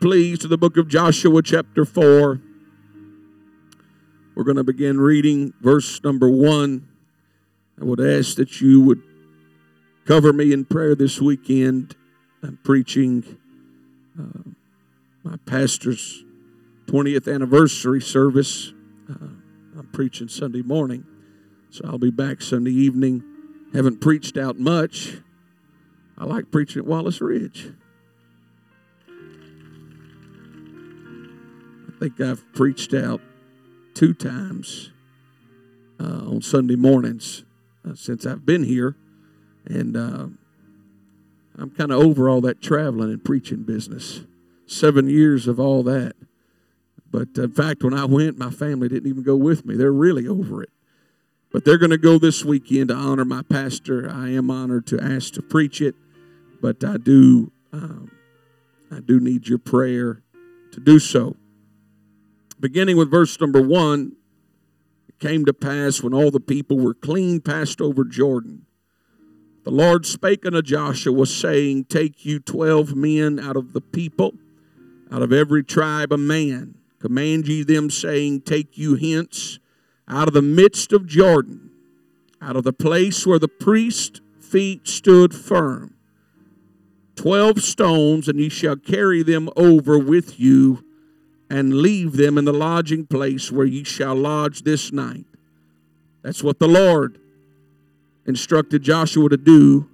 please, to the book of Joshua, chapter 4. We're going to begin reading verse number 1. I would ask that you would cover me in prayer this weekend. I'm preaching uh, my pastor's 20th anniversary service. Uh, I'm preaching Sunday morning, so I'll be back Sunday evening. Haven't preached out much. I like preaching at Wallace Ridge. I think I've preached out two times uh, on Sunday mornings uh, since I've been here, and uh, I'm kind of over all that traveling and preaching business. Seven years of all that. But in fact, when I went, my family didn't even go with me. They're really over it. But they're going to go this weekend to honor my pastor. I am honored to ask to preach it, but I do, um, I do need your prayer to do so. Beginning with verse number one, it came to pass when all the people were clean passed over Jordan. The Lord spake unto Joshua, saying, Take you twelve men out of the people, out of every tribe a man. Command ye them, saying, Take you hence out of the midst of Jordan, out of the place where the priest's feet stood firm. Twelve stones, and ye shall carry them over with you and leave them in the lodging place where ye shall lodge this night. That's what the Lord instructed Joshua to do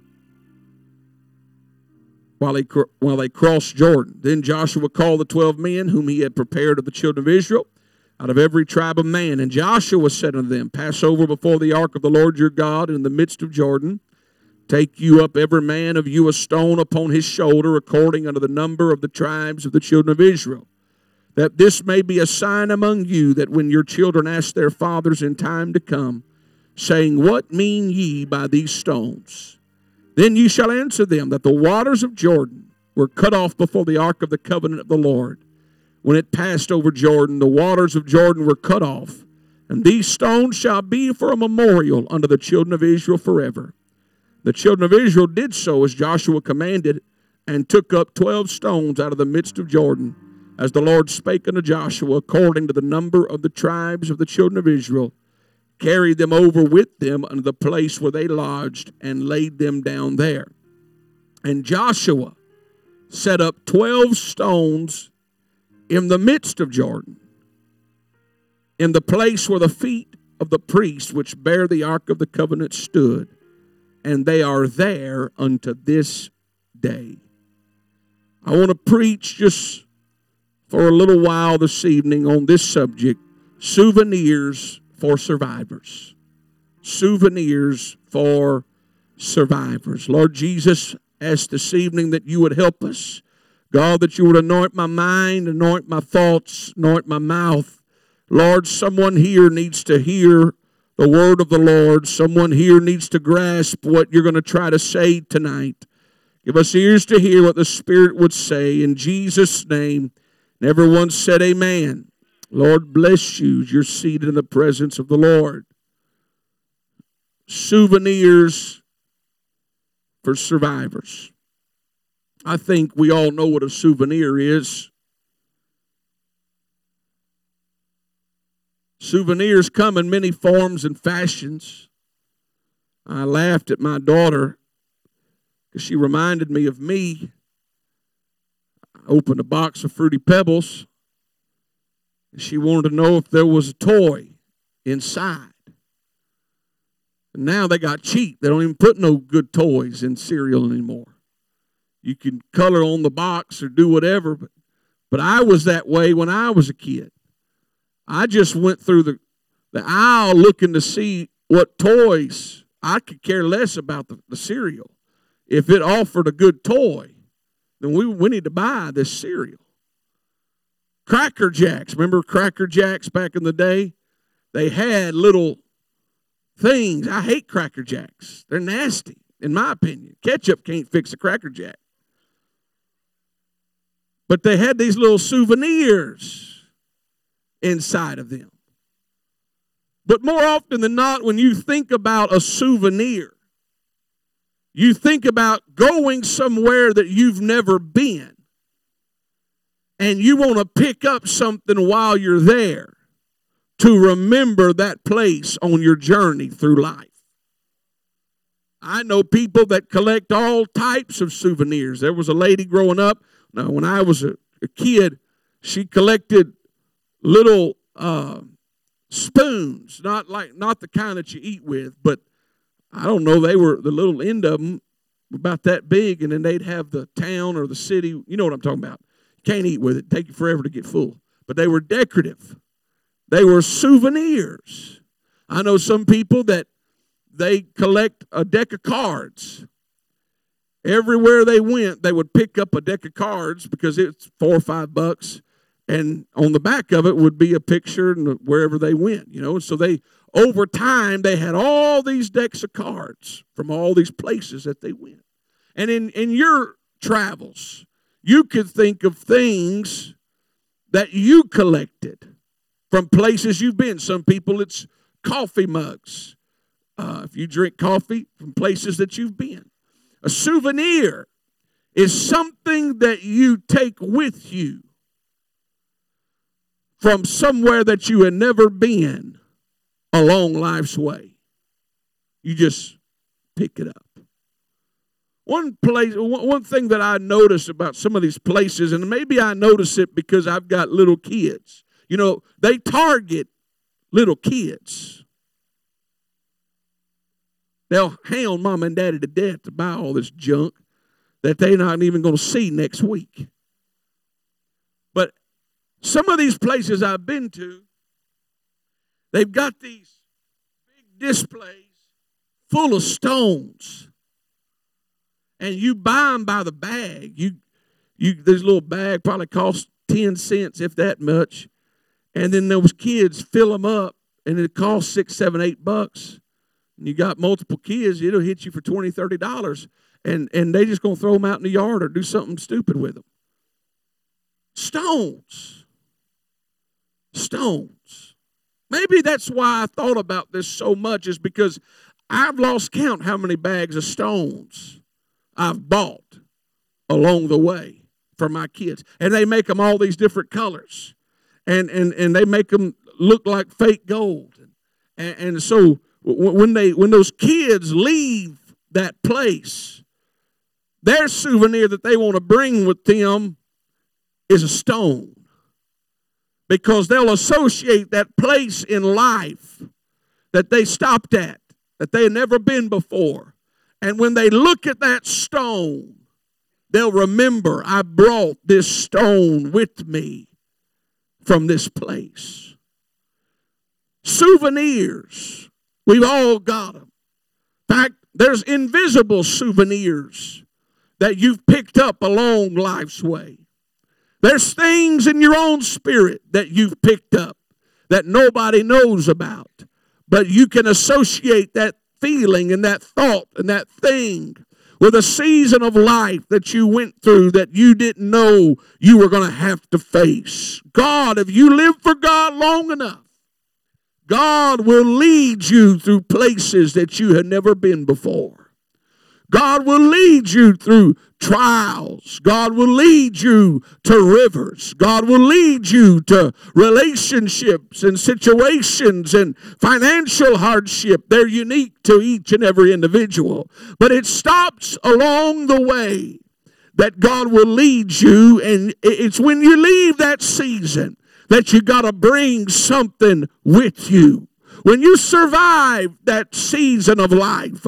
while they, while they crossed Jordan. Then Joshua called the twelve men whom he had prepared of the children of Israel out of every tribe of man. And Joshua said unto them, Pass over before the ark of the Lord your God in the midst of Jordan. Take you up every man of you a stone upon his shoulder, according unto the number of the tribes of the children of Israel that this may be a sign among you that when your children ask their fathers in time to come, saying, What mean ye by these stones? Then ye shall answer them that the waters of Jordan were cut off before the ark of the covenant of the Lord. When it passed over Jordan, the waters of Jordan were cut off, and these stones shall be for a memorial unto the children of Israel forever. The children of Israel did so as Joshua commanded, and took up twelve stones out of the midst of Jordan as the Lord spake unto Joshua, according to the number of the tribes of the children of Israel, carried them over with them unto the place where they lodged, and laid them down there. And Joshua set up twelve stones in the midst of Jordan, in the place where the feet of the priests which bear the ark of the covenant stood, and they are there unto this day. I want to preach just for a little while this evening on this subject souvenirs for survivors. Souvenirs for survivors. Lord Jesus, ask this evening that you would help us. God, that you would anoint my mind, anoint my thoughts, anoint my mouth. Lord, someone here needs to hear the word of the Lord. Someone here needs to grasp what you're going to try to say tonight. Give us ears to hear what the Spirit would say. In Jesus' name, everyone said, Amen. Lord bless you. You're seated in the presence of the Lord. Souvenirs for survivors. I think we all know what a souvenir is. Souvenirs come in many forms and fashions. I laughed at my daughter because she reminded me of me opened a box of Fruity Pebbles. And she wanted to know if there was a toy inside. And now they got cheap. They don't even put no good toys in cereal anymore. You can color on the box or do whatever, but, but I was that way when I was a kid. I just went through the, the aisle looking to see what toys. I could care less about the, the cereal. If it offered a good toy, then we, we need to buy this cereal. Cracker Jacks. Remember Cracker Jacks back in the day? They had little things. I hate Cracker Jacks. They're nasty, in my opinion. Ketchup can't fix a Cracker Jack. But they had these little souvenirs inside of them. But more often than not, when you think about a souvenir, you think about going somewhere that you've never been and you want to pick up something while you're there to remember that place on your journey through life. I know people that collect all types of souvenirs. There was a lady growing up. Now, when I was a, a kid, she collected little uh, spoons, not like not the kind that you eat with, but I don't know. They were the little end of them about that big, and then they'd have the town or the city. You know what I'm talking about. Can't eat with it. Take you forever to get full. But they were decorative. They were souvenirs. I know some people that they collect a deck of cards. Everywhere they went, they would pick up a deck of cards because it's four or five bucks, and on the back of it would be a picture and wherever they went, you know. So they, over time, they had all these decks of cards from all these places that they went. And in in your travels, you could think of things that you collected from places you've been. Some people, it's coffee mugs. Uh, if you drink coffee from places that you've been, a souvenir is something that you take with you from somewhere that you had never been along life's way. You just pick it up. One place, one thing that I notice about some of these places, and maybe I notice it because I've got little kids. You know, they target little kids. They'll hound mom and daddy to death to buy all this junk that they're not even going to see next week. But some of these places I've been to, they've got these big displays full of stones. And you buy them by the bag. You, you, this little bag probably costs 10 cents, if that much. And then those kids fill them up, and it costs six, seven, eight bucks and you got multiple kids, it'll hit you for $20, $30. And, and they just going to throw them out in the yard or do something stupid with them. Stones. Stones. Maybe that's why I thought about this so much, is because I've lost count how many bags of stones I've bought along the way for my kids. And they make them all these different colors. And, and, and they make them look like fake gold. And, and so when they when those kids leave that place their souvenir that they want to bring with them is a stone because they'll associate that place in life that they stopped at that they had never been before and when they look at that stone they'll remember i brought this stone with me from this place souvenirs We've all got them. In fact, there's invisible souvenirs that you've picked up along life's way. There's things in your own spirit that you've picked up that nobody knows about, but you can associate that feeling and that thought and that thing with a season of life that you went through that you didn't know you were going to have to face. God, if you live for God long enough, God will lead you through places that you had never been before. God will lead you through trials. God will lead you to rivers. God will lead you to relationships and situations and financial hardship. They're unique to each and every individual. But it stops along the way that God will lead you, and it's when you leave that season that you got to bring something with you. When you survive that season of life,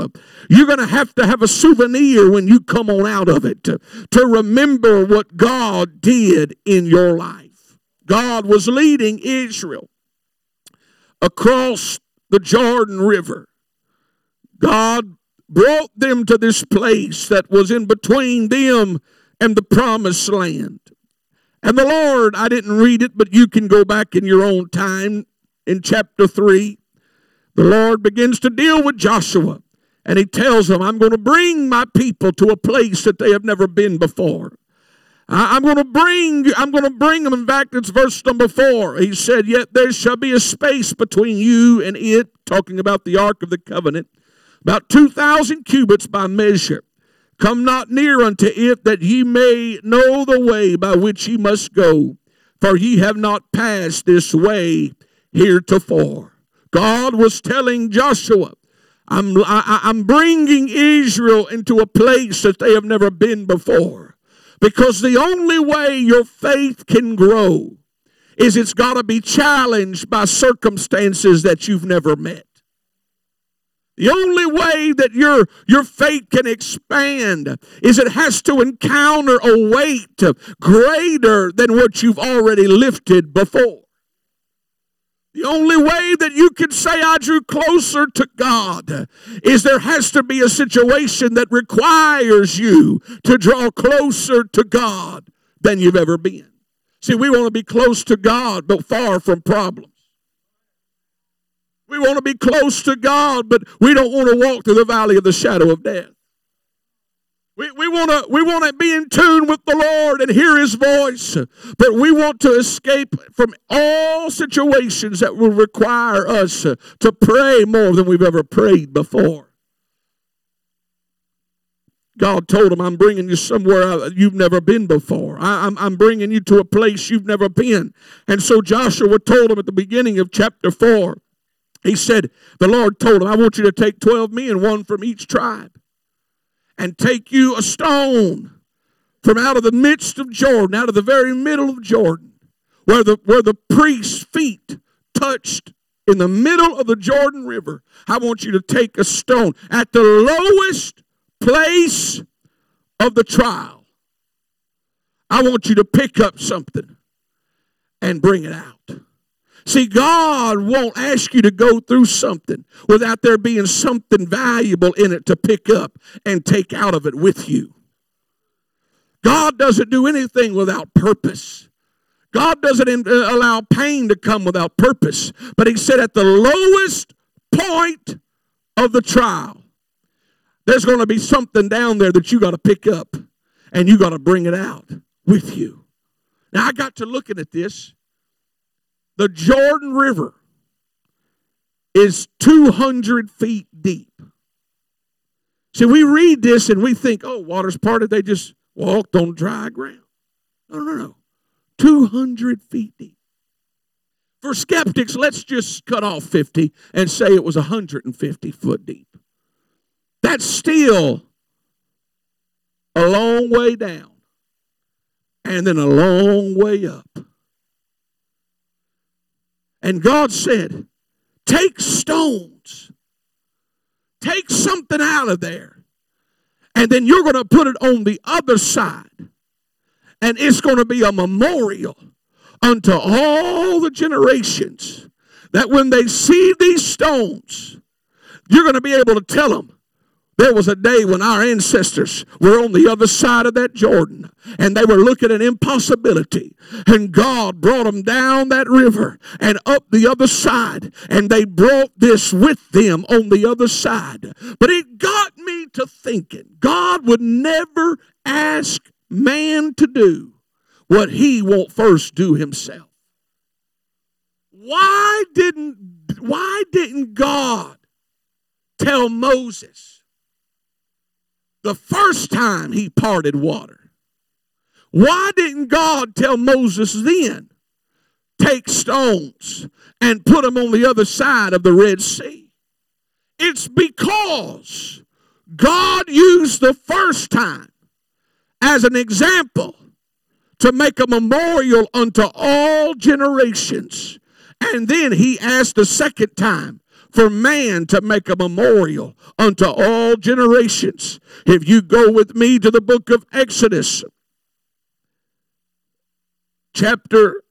you're going to have to have a souvenir when you come on out of it to, to remember what God did in your life. God was leading Israel across the Jordan River. God brought them to this place that was in between them and the promised land. And the Lord, I didn't read it, but you can go back in your own time in chapter 3. The Lord begins to deal with Joshua, and he tells him, I'm going to bring my people to a place that they have never been before. I'm going to bring I'm going to bring them. In fact, it's verse number four. He said, Yet there shall be a space between you and it, talking about the Ark of the Covenant, about 2,000 cubits by measure. Come not near unto it, that ye may know the way by which ye must go, for ye have not passed this way heretofore. God was telling Joshua, I'm, I, I'm bringing Israel into a place that they have never been before. Because the only way your faith can grow is it's got to be challenged by circumstances that you've never met. The only way that your, your faith can expand is it has to encounter a weight greater than what you've already lifted before. The only way that you can say I drew closer to God is there has to be a situation that requires you to draw closer to God than you've ever been. See, we want to be close to God, but far from problems. We want to be close to God, but we don't want to walk through the valley of the shadow of death. We, we want to we want to be in tune with the Lord and hear His voice, but we want to escape from all situations that will require us to pray more than we've ever prayed before. God told him, I'm bringing you somewhere you've never been before. I, am I'm, I'm bringing you to a place you've never been. And so Joshua told him at the beginning of chapter 4, he said, The Lord told him, I want you to take 12 men, one from each tribe and take you a stone from out of the midst of Jordan, out of the very middle of Jordan, where the, where the priest's feet touched in the middle of the Jordan River. I want you to take a stone at the lowest place of the trial. I want you to pick up something and bring it out. See, God won't ask you to go through something without there being something valuable in it to pick up and take out of it with you. God doesn't do anything without purpose. God doesn't uh, allow pain to come without purpose. But He said at the lowest point of the trial, there's going to be something down there that you got to pick up and you got to bring it out with you. Now, I got to looking at this the Jordan River is 200 feet deep. See, we read this and we think, oh, water's parted. They just walked on dry ground. No, no, no. 200 feet deep. For skeptics, let's just cut off 50 and say it was 150 foot deep. That's still a long way down and then a long way up. And God said, Take stones, take something out of there, and then you're going to put it on the other side. And it's going to be a memorial unto all the generations that when they see these stones, you're going to be able to tell them there was a day when our ancestors were on the other side of that Jordan and they were looking at impossibility. And God brought them down that river and up the other side. And they brought this with them on the other side. But it got me to thinking God would never ask man to do what he won't first do himself. Why didn't why didn't God tell Moses the first time he parted water. Why didn't God tell Moses then, take stones and put them on the other side of the Red Sea? It's because God used the first time as an example to make a memorial unto all generations. And then he asked the second time for man to make a memorial unto all generations. If you go with me to the book of Exodus, chapter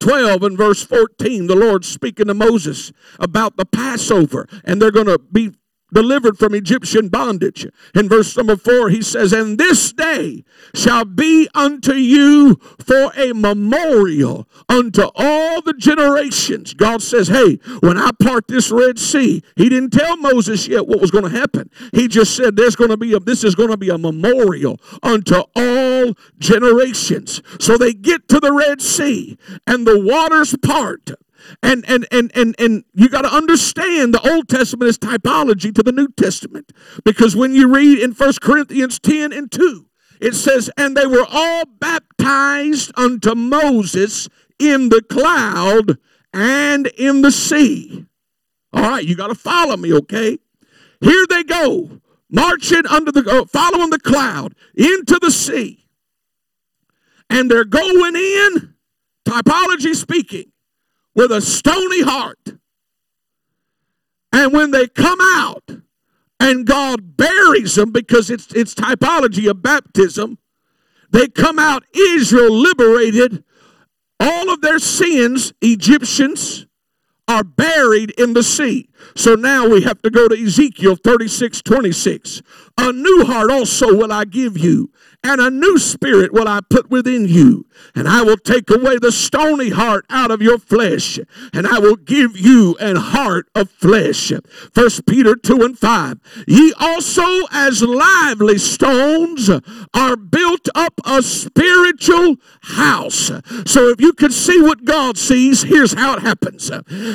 12 and verse 14, the Lord speaking to Moses about the Passover, and they're going to be delivered from Egyptian bondage. In verse number four, he says, And this day shall be unto you for a memorial unto all the generations. God says, Hey, when I part this Red Sea, he didn't tell Moses yet what was going to happen. He just said, There's going to be a this is going to be a memorial unto all generations. So they get to the Red Sea, and the waters part And and and and and you got to understand the Old Testament is typology to the New Testament. Because when you read in 1 Corinthians 10 and 2, it says, And they were all baptized unto Moses in the cloud and in the sea. All right, you got to follow me, okay? Here they go, marching under the, uh, following the cloud into the sea. And they're going in, typology speaking, with a stony heart. And when they come out, and God buries them because it's, it's typology of baptism, they come out Israel liberated. All of their sins, Egyptians, are buried in the sea. So now we have to go to Ezekiel 36 26. A new heart also will I give you, and a new spirit will I put within you. And I will take away the stony heart out of your flesh, and I will give you an heart of flesh. First Peter 2 and 5. Ye also, as lively stones, are built up a spiritual house. So if you can see what God sees, here's how it happens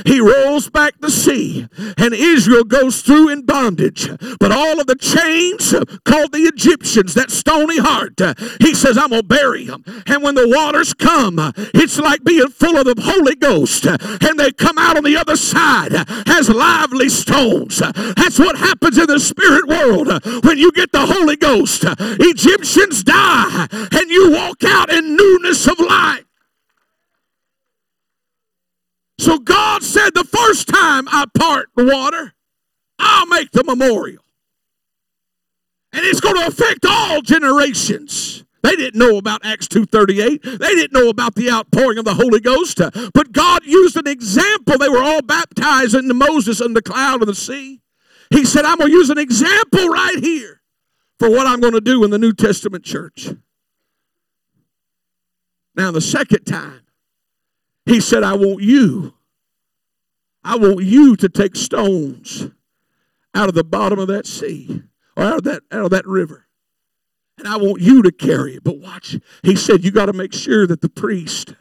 He rolls back the sea, and Israel goes through in bondage. But all of the chains called the Egyptians, that stony heart, he says, I'm going to bury them. And when the waters come, it's like being full of the Holy Ghost. And they come out on the other side as lively stones. That's what happens in the spirit world when you get the Holy Ghost. Egyptians die, and you walk out in newness of life. So God said, the first time I part the water, I'll make the memorial. And it's going to affect all generations. They didn't know about Acts 2:38. They didn't know about the outpouring of the Holy Ghost. But God used an example. They were all baptized into Moses in the cloud of the sea. He said, I'm going to use an example right here for what I'm going to do in the New Testament church. Now, the second time, he said, I want you, I want you to take stones out of the bottom of that sea or out of that, out of that river. And I want you to carry it. But watch, he said, you got to make sure that the priest,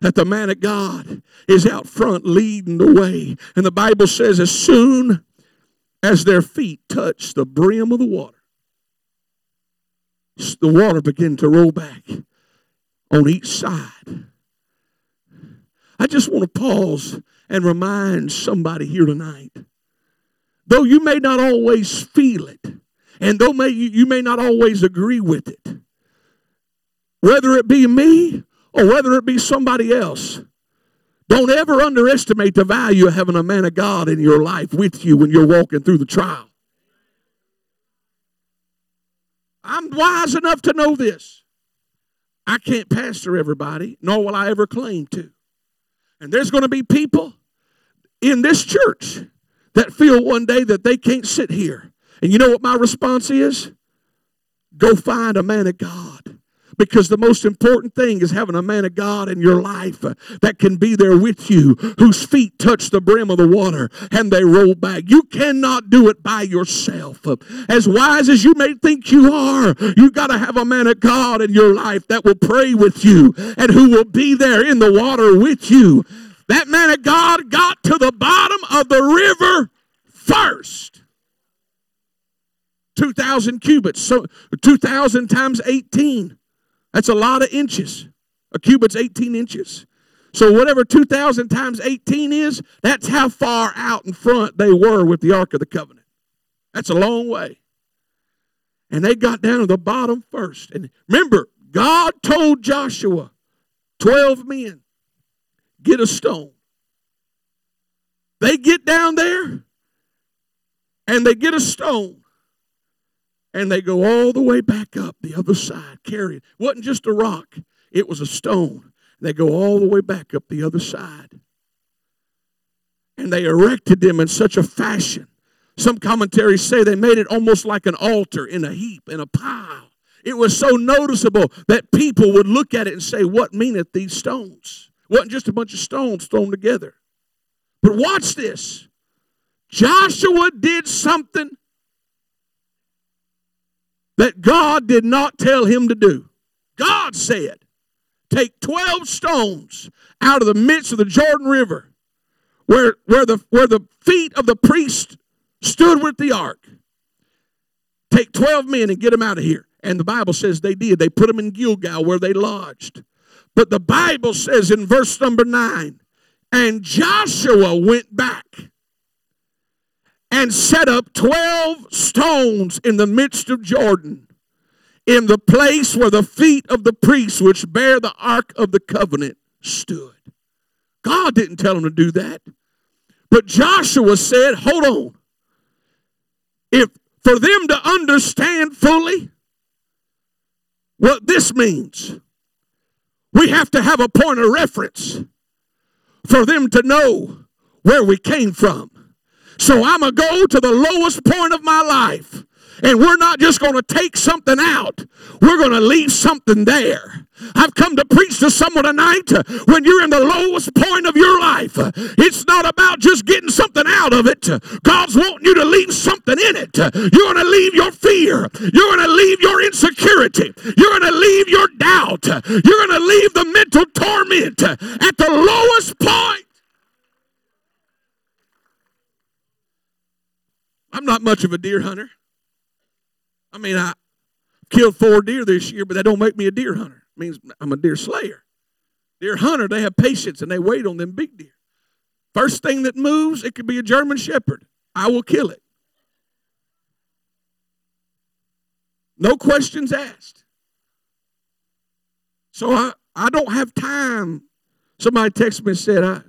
that the man of God is out front leading the way. And the Bible says, as soon as their feet touch the brim of the water, the water began to roll back on each side. I just want to pause and remind somebody here tonight. Though you may not always feel it, and though may, you may not always agree with it, whether it be me or whether it be somebody else, don't ever underestimate the value of having a man of God in your life with you when you're walking through the trial. I'm wise enough to know this. I can't pastor everybody, nor will I ever claim to. And there's going to be people in this church that feel one day that they can't sit here and you know what my response is? Go find a man of God. Because the most important thing is having a man of God in your life that can be there with you, whose feet touch the brim of the water and they roll back. You cannot do it by yourself. As wise as you may think you are, You've got to have a man of God in your life that will pray with you and who will be there in the water with you. That man of God got to the bottom of the river first. 2,000 cubits. So 2,000 times 18. That's a lot of inches. A cubit's 18 inches. So whatever 2,000 times 18 is, that's how far out in front they were with the Ark of the Covenant. That's a long way. And they got down to the bottom first. And remember, God told Joshua, 12 men, get a stone. They get down there and they get a stone and they go all the way back up the other side, carrying. It wasn't just a rock, it was a stone. They go all the way back up the other side. And they erected them in such a fashion. Some commentaries say they made it almost like an altar in a heap, in a pile. It was so noticeable that people would look at it and say, What meaneth these stones? It wasn't just a bunch of stones thrown together. But watch this. Joshua did something that God did not tell him to do. God said, Take 12 stones out of the midst of the Jordan River where, where, the, where the feet of the priest stood with the ark. Take 12 men and get them out of here. And the Bible says they did. They put them in Gilgal where they lodged. But the Bible says in verse number 9, and Joshua went back and set up 12 stones in the midst of Jordan, in the place where the feet of the priests which bear the ark of the covenant stood. God didn't tell him to do that. But Joshua said, Hold on. If for them to understand fully what this means, we have to have a point of reference for them to know where we came from. So I'm going to go to the lowest point of my life. And we're not just going to take something out, we're going to leave something there. I've come to preach to someone tonight when you're in the lowest point of your life. It's not about just getting something out of it. God's wanting you to leave something in it. You're going to leave your fear. You're going to leave your insecurity. You're going to leave your doubt. You're going to leave the mental torment at the lowest point. I'm not much of a deer hunter. I mean, I killed four deer this year, but that don't make me a deer hunter. It means I'm a deer slayer. Deer hunter, they have patience and they wait on them big deer. First thing that moves, it could be a German shepherd. I will kill it. No questions asked. So I, I don't have time. Somebody texted me and said, I,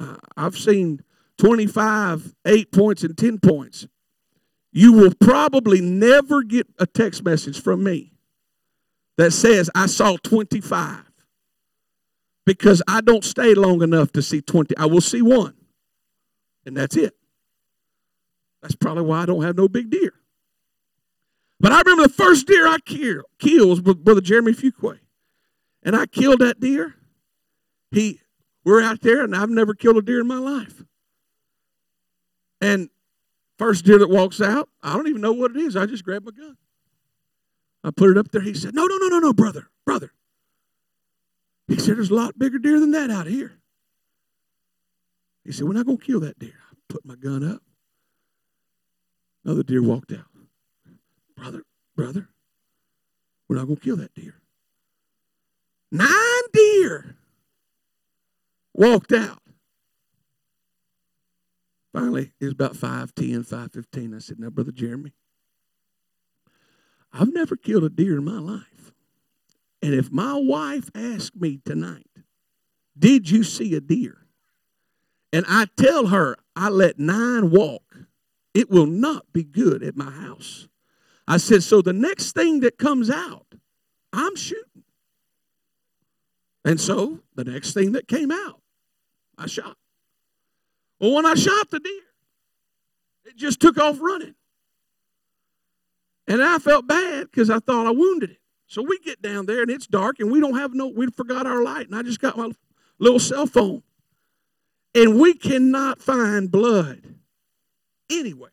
uh, I've seen 25, 8 points, and 10 points. You will probably never get a text message from me that says, I saw 25 because I don't stay long enough to see 20. I will see one, and that's it. That's probably why I don't have no big deer. But I remember the first deer I killed, killed was Brother Jeremy Fuquay. And I killed that deer. He, we're out there, and I've never killed a deer in my life. And First deer that walks out, I don't even know what it is. I just grab my gun. I put it up there. He said, No, no, no, no, no, brother, brother. He said, There's a lot bigger deer than that out here. He said, We're not going to kill that deer. I put my gun up. Another deer walked out. Brother, brother, we're not going to kill that deer. Nine deer walked out. Finally, it was about 510, 515. I said, Now, Brother Jeremy, I've never killed a deer in my life. And if my wife asked me tonight, Did you see a deer? And I tell her I let nine walk, it will not be good at my house. I said, So the next thing that comes out, I'm shooting. And so the next thing that came out, I shot. Well, when I shot the deer, it just took off running. And I felt bad because I thought I wounded it. So we get down there and it's dark and we don't have no, we forgot our light. And I just got my little cell phone. And we cannot find blood anywhere.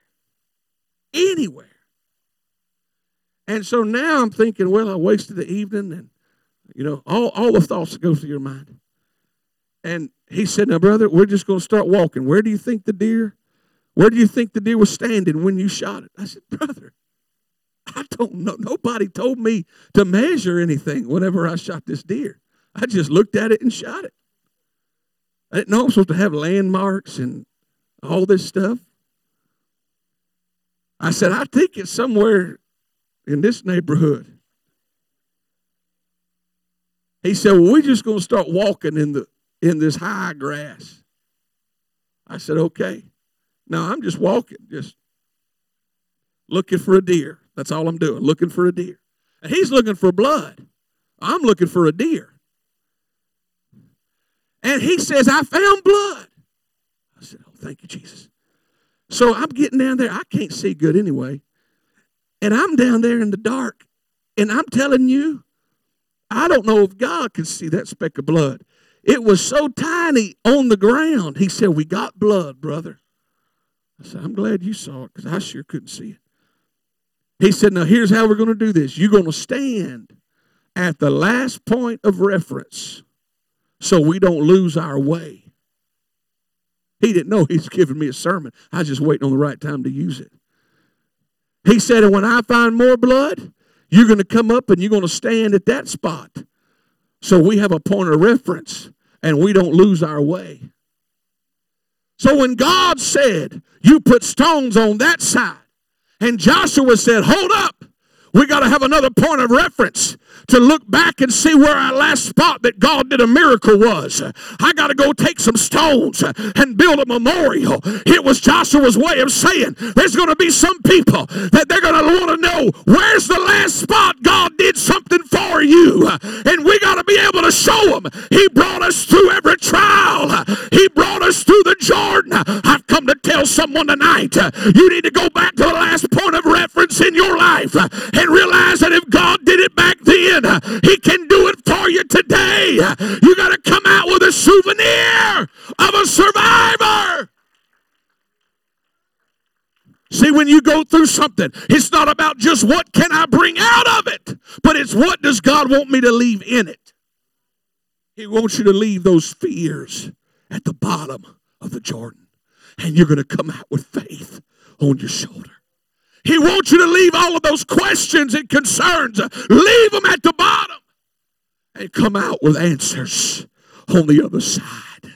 Anywhere. And so now I'm thinking, well, I wasted the evening and, you know, all, all the thoughts that go through your mind. And he said, Now, brother, we're just going to start walking. Where do you think the deer? Where do you think the deer was standing when you shot it? I said, Brother, I don't know. Nobody told me to measure anything whenever I shot this deer. I just looked at it and shot it. I didn't know I'm supposed to have landmarks and all this stuff. I said, I think it's somewhere in this neighborhood. He said, Well, we're just going to start walking in the in this high grass. I said, okay. Now I'm just walking, just looking for a deer. That's all I'm doing, looking for a deer. And he's looking for blood. I'm looking for a deer. And he says, I found blood. I said, Oh, thank you, Jesus. So I'm getting down there. I can't see good anyway. And I'm down there in the dark. And I'm telling you, I don't know if God can see that speck of blood. It was so tiny on the ground. He said, We got blood, brother. I said, I'm glad you saw it because I sure couldn't see it. He said, Now here's how we're going to do this. You're going to stand at the last point of reference so we don't lose our way. He didn't know he's giving me a sermon. I was just waiting on the right time to use it. He said, and when I find more blood, you're going to come up and you're going to stand at that spot. So we have a point of reference and we don't lose our way. So when God said, You put stones on that side, and Joshua said, Hold up, we got to have another point of reference to look back and see where our last spot that God did a miracle was. I got to go take some stones and build a memorial. It was Joshua's way of saying there's going to be some people that they're going to want to know where's the last spot God did something for you. And we got to be able to show them He brought us through every trial, He brought us through the Jordan. I've come to tell someone tonight you need to go back to the last point of reference in your life and realize that if God did it back then, He can do it for you today. You got to come out with a souvenir of a survivor. See, when you go through something, it's not about just what can I bring out of it, but it's what does God want me to leave in it. He wants you to leave those fears at the bottom of the Jordan, and you're going to come out with faith on your shoulder. He wants you to leave all of those questions and concerns, leave them at the bottom and come out with answers on the other side.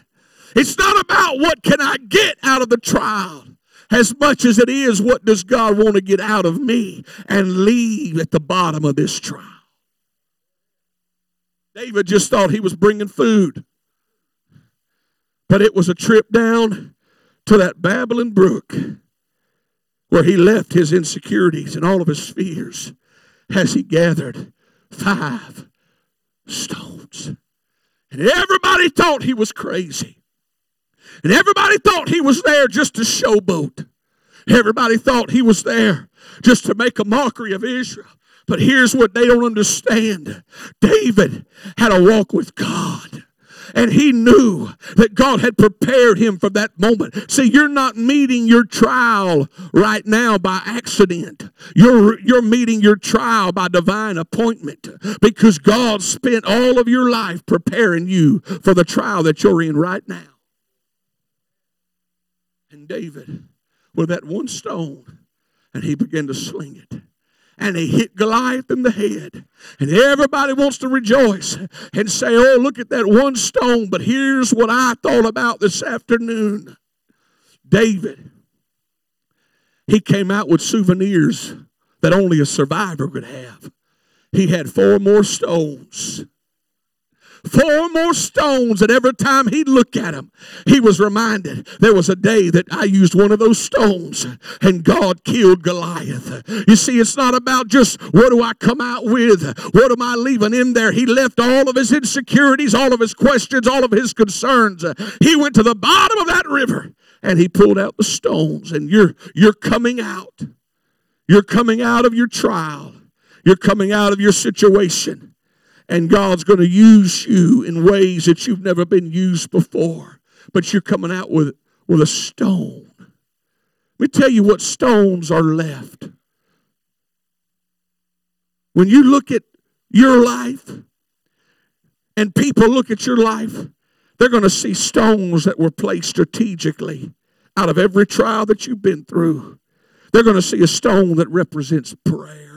It's not about what can I get out of the trial as much as it is what does God want to get out of me and leave at the bottom of this trial. David just thought he was bringing food, but it was a trip down to that babbling brook where he left his insecurities and all of his fears as he gathered five stones. And everybody thought he was crazy. And everybody thought he was there just to showboat. Everybody thought he was there just to make a mockery of Israel. But here's what they don't understand David had a walk with God and he knew that God had prepared him for that moment. See, you're not meeting your trial right now by accident. You're, you're meeting your trial by divine appointment because God spent all of your life preparing you for the trial that you're in right now. And David, with that one stone, and he began to sling it and he hit Goliath in the head. And everybody wants to rejoice and say, Oh, look at that one stone. But here's what I thought about this afternoon David, he came out with souvenirs that only a survivor could have. He had four more stones four more stones, and every time he'd look at them, he was reminded there was a day that I used one of those stones and God killed Goliath. You see, it's not about just what do I come out with, what am I leaving in there. He left all of his insecurities, all of his questions, all of his concerns. He went to the bottom of that river and he pulled out the stones, and you're you're coming out. You're coming out of your trial. You're coming out of your situation and God's going to use you in ways that you've never been used before. But you're coming out with, with a stone. Let me tell you what stones are left. When you look at your life and people look at your life, they're going to see stones that were placed strategically out of every trial that you've been through. They're going to see a stone that represents prayer.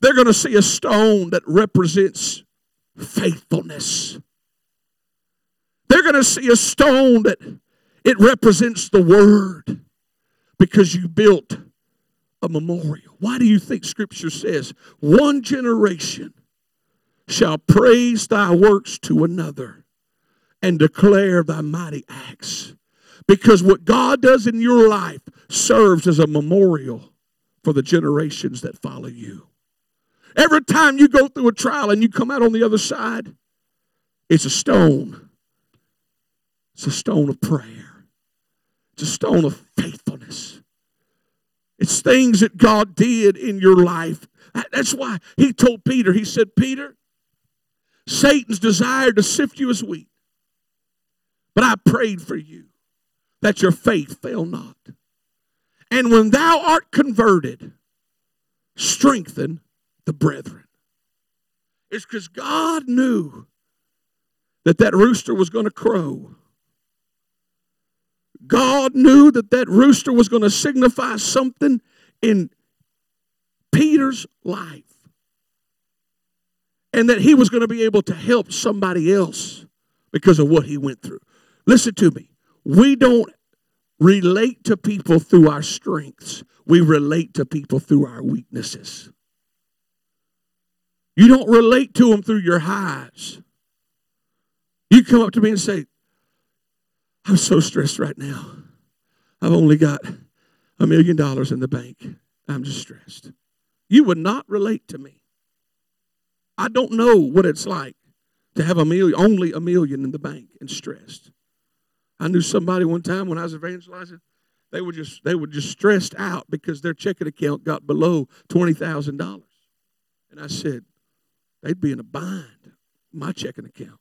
They're going to see a stone that represents faithfulness. They're going to see a stone that it represents the word because you built a memorial. Why do you think scripture says one generation shall praise thy works to another and declare thy mighty acts? Because what God does in your life serves as a memorial for the generations that follow you. Every time you go through a trial and you come out on the other side, it's a stone. It's a stone of prayer. It's a stone of faithfulness. It's things that God did in your life. That's why he told Peter, he said, Peter, Satan's desire to sift you as wheat. But I prayed for you that your faith fail not. And when thou art converted, strengthen the brethren. It's because God knew that that rooster was going to crow God knew that that rooster was going to signify something in Peter's life. And that he was going to be able to help somebody else because of what he went through. Listen to me. We don't relate to people through our strengths, we relate to people through our weaknesses. You don't relate to them through your highs. You come up to me and say, I'm so stressed right now. I've only got a million dollars in the bank. I'm just stressed. You would not relate to me. I don't know what it's like to have a million, only a million in the bank and stressed. I knew somebody one time when I was evangelizing, they were just they were just stressed out because their checking account got below twenty thousand dollars. And I said, they'd be in a bind, my checking account.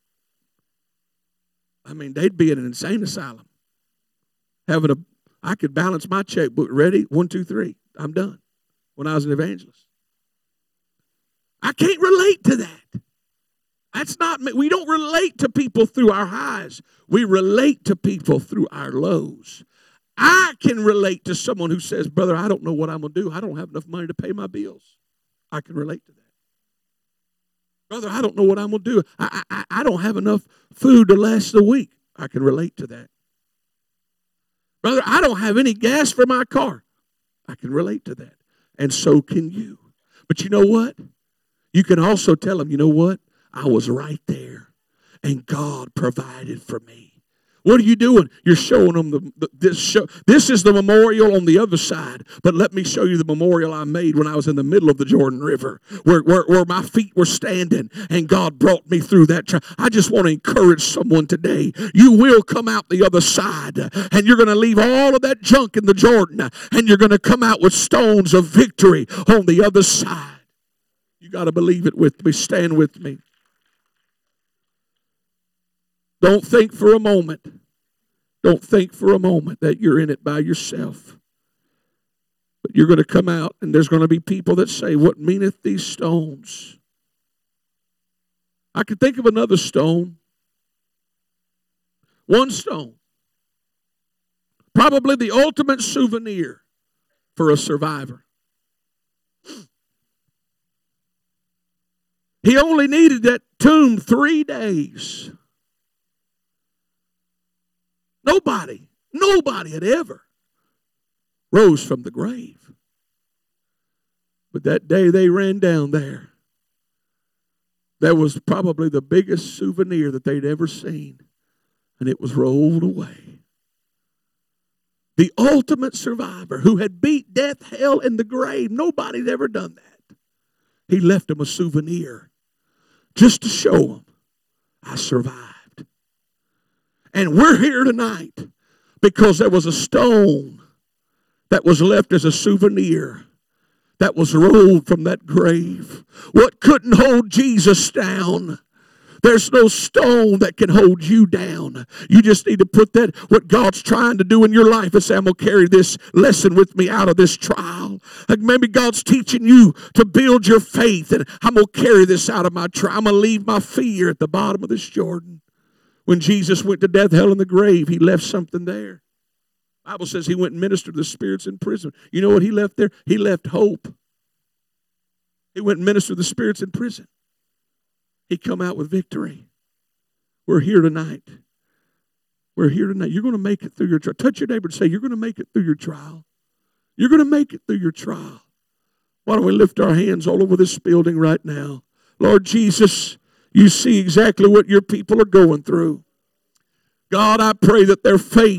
I mean, they'd be in an insane asylum. Having a I could balance my checkbook ready, one, two, three. I'm done. When I was an evangelist. I can't relate to that. That's not me. we don't relate to people through our highs. We relate to people through our lows. I can relate to someone who says, Brother, I don't know what I'm going to do. I don't have enough money to pay my bills. I can relate to that. Brother, I don't know what I'm going to do. I, I, I don't have enough food to last the week. I can relate to that. Brother, I don't have any gas for my car. I can relate to that. And so can you. But you know what? You can also tell them, you know what? I was right there, and God provided for me. What are you doing? You're showing them the, the, this show. This is the memorial on the other side, but let me show you the memorial I made when I was in the middle of the Jordan River, where, where, where my feet were standing, and God brought me through that. Tra- I just want to encourage someone today. You will come out the other side, and you're going to leave all of that junk in the Jordan, and you're going to come out with stones of victory on the other side. You got to believe it with me. Stand with me. Don't think for a moment. Don't think for a moment that you're in it by yourself. But you're going to come out, and there's going to be people that say, What meaneth these stones? I could think of another stone. One stone. Probably the ultimate souvenir for a survivor. He only needed that tomb three days. Nobody, nobody had ever rose from the grave. But that day they ran down there, that was probably the biggest souvenir that they'd ever seen, and it was rolled away. The ultimate survivor who had beat death, hell, and the grave. Nobody'd ever done that. He left them a souvenir just to show them I survived. And we're here tonight because there was a stone that was left as a souvenir that was rolled from that grave. What couldn't hold Jesus down? There's no stone that can hold you down. You just need to put that, what God's trying to do in your life, and say, I'm going to carry this lesson with me out of this trial. Like maybe God's teaching you to build your faith, and I'm going to carry this out of my trial. I'm going to leave my fear at the bottom of this Jordan. When Jesus went to death, hell, and the grave, he left something there. Bible says he went and ministered to the spirits in prison. You know what he left there? He left hope. He went and ministered to the spirits in prison. He come out with victory. We're here tonight. We're here tonight. You're going to make it through your trial. Touch your neighbor and say, You're going to make it through your trial. You're going to make it through your trial. Why don't we lift our hands all over this building right now? Lord Jesus, you see exactly what your people are going through. God, I pray that their faith